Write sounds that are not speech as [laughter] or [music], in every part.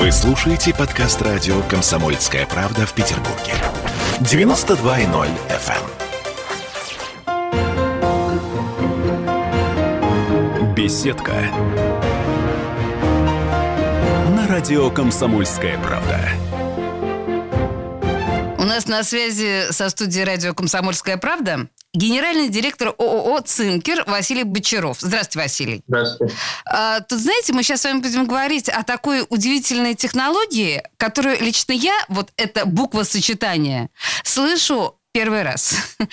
Вы слушаете подкаст радио «Комсомольская правда» в Петербурге. 92.0 FM. эм. Беседка. На радио «Комсомольская правда». У нас на связи со студией радио «Комсомольская правда» генеральный директор ООО «Цинкер» Василий Бочаров. Здравствуйте, Василий. Здравствуйте. А, тут, знаете, мы сейчас с вами будем говорить о такой удивительной технологии, которую лично я, вот это буква сочетания, слышу первый раз. [laughs]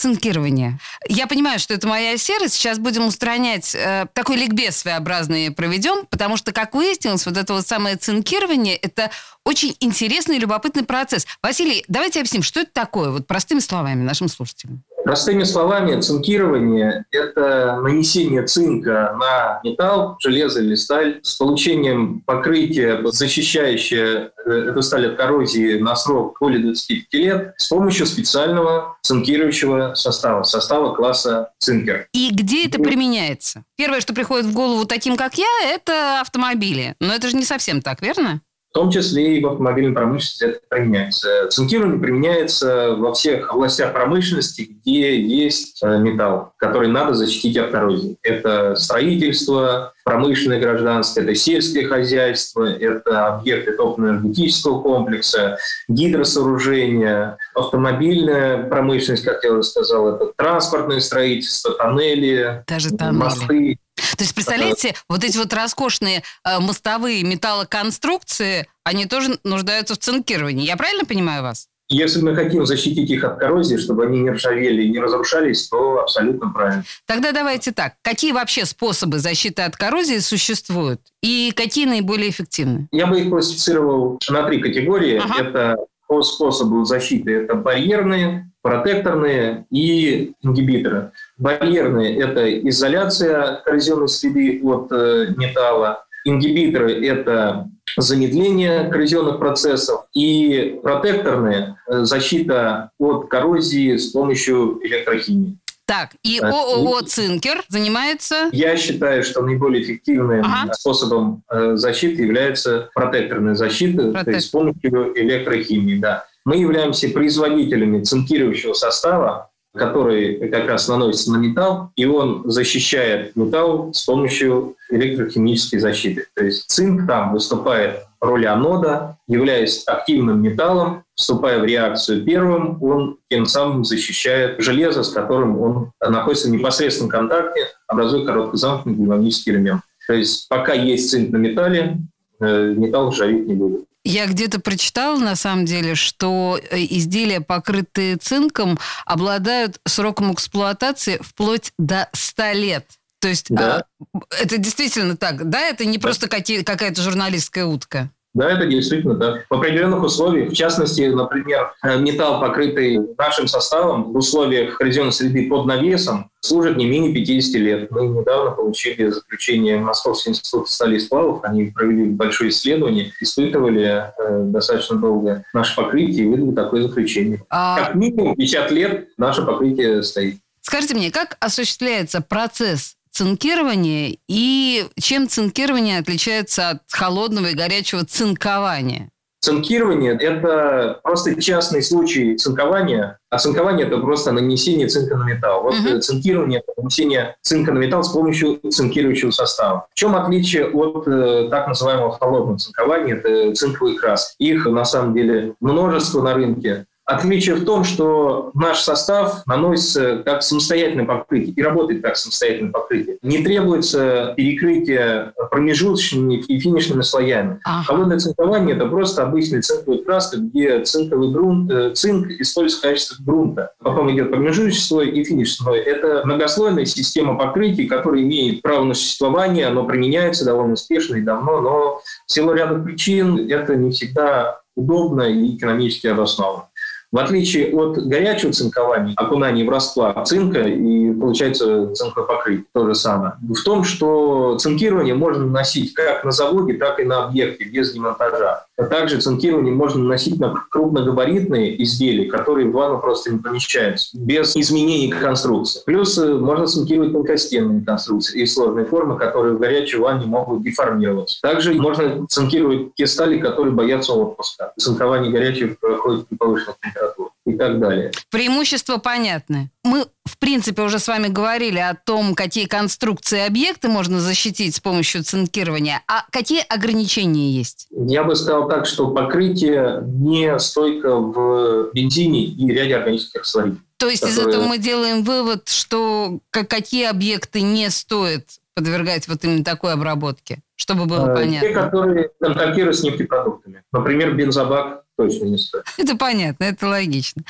цинкирование. Я понимаю, что это моя серость. Сейчас будем устранять э, такой ликбез своеобразный проведем, потому что, как выяснилось, вот это вот самое цинкирование – это очень интересный и любопытный процесс. Василий, давайте объясним, что это такое, вот простыми словами нашим слушателям. Простыми словами, цинкирование – это нанесение цинка на металл, железо или сталь с получением покрытия, защищающее э, эту сталь от коррозии на срок более 25 лет с помощью специального цинкирующего состава, состава класса цинкер. И где это применяется? Первое, что приходит в голову таким, как я, это автомобили. Но это же не совсем так, верно? В том числе и в автомобильной промышленности это применяется. Цинкирование применяется во всех областях промышленности, где есть э, металл, который надо защитить от коррозии. Это строительство, промышленное гражданство, это сельское хозяйство, это объекты топливно-энергетического комплекса, гидросооружения, автомобильная промышленность, как я уже сказал, это транспортное строительство, тоннели, Даже тоннели. мосты. То есть, представляете, вот эти вот роскошные э, мостовые металлоконструкции, они тоже нуждаются в цинкировании. Я правильно понимаю вас? Если мы хотим защитить их от коррозии, чтобы они не ржавели и не разрушались, то абсолютно правильно. Тогда давайте так. Какие вообще способы защиты от коррозии существуют? И какие наиболее эффективны? Я бы их классифицировал на три категории. Ага. Это по способу защиты. Это барьерные, протекторные и ингибиторы. Барьерные – это изоляция коррозионной среды от э, металла. Ингибиторы – это замедление коррозионных процессов. И протекторные – защита от коррозии с помощью электрохимии. Так, и ООО «Цинкер» занимается... Я считаю, что наиболее эффективным Ага. способом э, защиты является протекторная защита, то есть с помощью электрохимии. Да. Мы являемся производителями цинкирующего состава, который как раз наносится на металл, и он защищает металл с помощью электрохимической защиты. То есть цинк там выступает в роли анода, являясь активным металлом, вступая в реакцию первым, он тем самым защищает железо, с которым он находится в непосредственном контакте, образуя короткозамкнутый гальванический элемент. То есть пока есть цинк на металле, металл ржаветь не будет. Я где-то прочитала, на самом деле, что э, изделия, покрытые цинком, обладают сроком эксплуатации вплоть до 100 лет. То есть Да. а, это действительно так, да? Это не Да. просто какие- какая-то журналистская утка. Да, это действительно так. В определенных условиях, в частности, например, э, металл, покрытый нашим составом в условиях коррозионной среды под навесом, служит не менее 50 лет. Мы недавно получили заключение Московского института стали и сплавов. Они провели большое исследование, испытывали э, достаточно долго наше покрытие и выдали такое заключение. А, Как минимум 50 лет наше покрытие стоит. скажите мне, как осуществляется процесс цинкирования и чем цинкирование отличается от холодного и горячего цинкования? Цинкирование – это просто частный случай цинкования, а цинкование – это просто нанесение цинка на металл. Вот э, цинкирование – это нанесение цинка на металл с помощью цинкирующего состава. В чем отличие от э, так называемого холодного цинкования – это цинковые краски. Их, на самом деле, множество на рынке. Отличие в том, что наш состав наносится как самостоятельное покрытие и работает как самостоятельное покрытие. Не требуется перекрытие промежуточными и финишными слоями. Ага. Холодное цинкование – это просто обычная цинковая краска, где цинковый грунт, э, цинк используется в качестве грунта. Потом идет промежуточный слой и финишный слой. Это многослойная система покрытий, которая имеет право на существование, оно применяется довольно успешно и давно, но в силу ряда причин это не всегда удобно и экономически обосновано. В отличие от горячего цинкования, окунания в расплав цинка и получается цинковое покрытие, то же самое. В том, что цинкирование можно наносить как на заводе, так и на объекте без демонтажа. А также цинкирование можно наносить на крупногабаритные изделия, которые в ванну просто не помещаются, без изменений конструкции. Плюс э, можно цинкировать тонкостенные конструкции и сложные формы, которые в горячей ванне могут деформироваться. Также можно цинкировать те стали, которые боятся отпуска. Цинкование горячего проходит при повышенных температурах и так далее. Преимущества понятны. Мы, в принципе, уже с вами говорили о том, какие конструкции объекты можно защитить с помощью цинкирования, а какие ограничения есть? Я бы сказал так, что покрытие не стойко в бензине и ряде органических растворителей. То есть которые... из этого мы делаем вывод, что какие объекты не стоит подвергать вот именно такой обработке, чтобы было э, понятно? Те, которые контактируют с нефтепродуктами. Например, бензобак точно не стоит. Это понятно, это логично.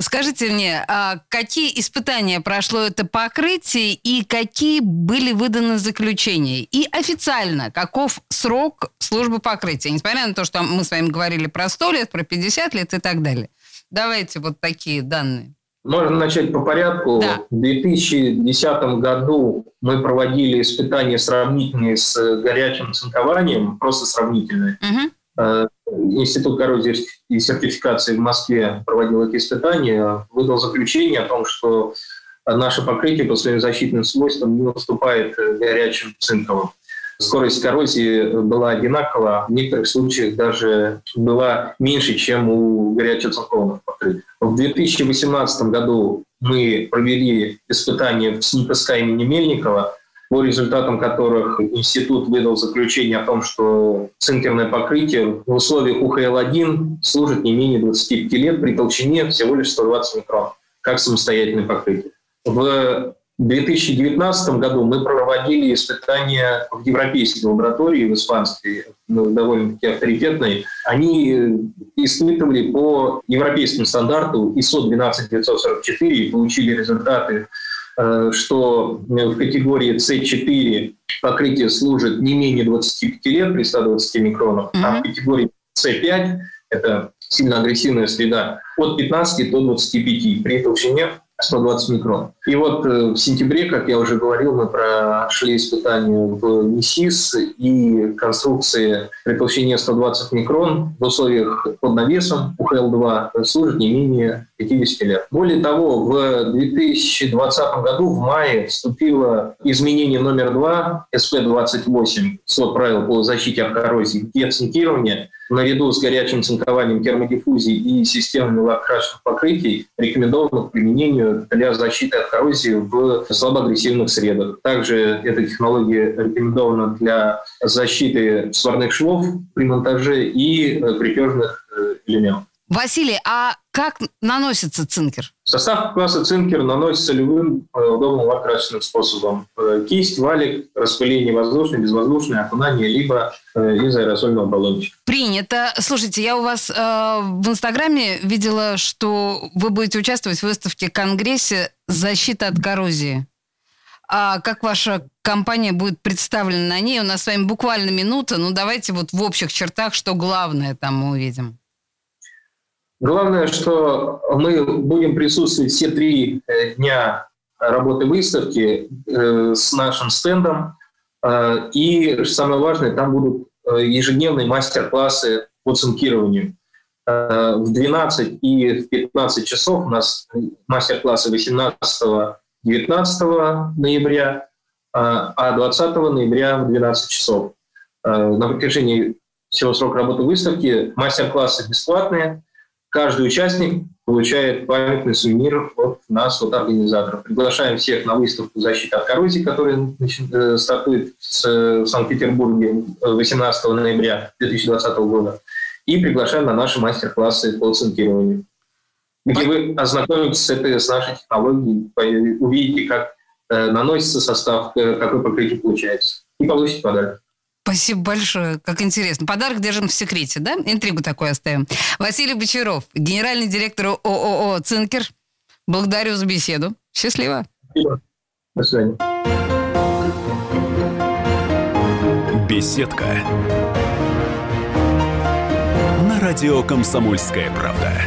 Скажите мне, а какие испытания прошло это покрытие и какие были выданы заключения? И официально, каков срок службы покрытия? Несмотря на то, что мы с вами говорили про 100 лет, про 50 лет и так далее. Давайте вот такие данные. Можно начать по порядку. Да. В 2010 году мы проводили испытания сравнительные с горячим цинкованием, просто сравнительные. Угу. Институт коррозии и сертификации в Москве проводил эти испытания, выдал заключение о том, что наше покрытие по своим защитным свойствам не уступает горячим цинковым скорость коррозии была одинакова, в некоторых случаях даже была меньше, чем у горячецинкованных покрытий. В 2018 году мы провели испытания СНИПСК имени Мельникова, по результатам которых институт выдал заключение о том, что цинкерное покрытие в условиях УХЛ-1 служит не менее 25 лет при толщине всего лишь 120 микрон, как самостоятельное покрытие. В в 2019 году мы проводили испытания в европейской лаборатории, в испанской, ну, довольно-таки авторитетной. Они испытывали по европейскому стандарту ISO 12944 и получили результаты, что в категории C4 покрытие служит не менее 25 лет при 120 микронах, mm-hmm. а в категории C5 это сильно агрессивная среда, от 15 до 25 при толщине 120 микрон. И вот э, в сентябре, как я уже говорил, мы прошли испытания в НИСИС и конструкции при толщине 120 микрон в условиях под навесом УХЛ-2 служит не менее 50 лет. Более того, в 2020 году в мае вступило изменение номер 2 СП-28 свод правил по защите от коррозии и оцинкирования наряду с горячим цинкованием термодиффузии и системами лак-крашенных покрытий рекомендовано к применению для защиты от коррозии в слабоагрессивных средах. Также эта технология рекомендована для защиты сварных швов при монтаже и э, крепежных э, элементов. Василий, а как наносится цинкер? Состав класса цинкер наносится любым э, удобным лак-красочным способом. Э, кисть, валик, распыление воздушное, безвоздушное, окунание, либо э, из аэрозольного баллончика. Принято. Слушайте, я у вас э, в Инстаграме видела, что вы будете участвовать в выставке «Конгрессе. Защита от коррозии». А как ваша компания будет представлена на ней? У нас с вами буквально минута. Ну, давайте вот в общих чертах, что главное там мы увидим. Главное, что мы будем присутствовать все три э, дня работы выставки э, с нашим стендом. Э, и самое важное, там будут ежедневные мастер-классы по цинкированию. В 12 и в 15 часов у нас мастер-классы 18-19 ноября, а 20 ноября в 12 часов. На протяжении всего срока работы выставки мастер-классы бесплатные, Каждый участник получает памятный сувенир от нас, от организаторов. Приглашаем всех на выставку «Защита от коррозии», которая э, стартует в Санкт-Петербурге 18 ноября 2020 года. И приглашаем на наши мастер-классы по цинкированию, где вы ознакомитесь с, этой, с нашей технологией, увидите, как э, наносится состав, э, какой покрытие получается, и получите подарок. Спасибо большое. Как интересно. Подарок держим в секрете, да? Интригу такую оставим. Василий Бочаров, генеральный директор ООО «Цинкер». Благодарю за беседу. Счастливо. Спасибо. До свидания. Беседка. На радио «Комсомольская правда».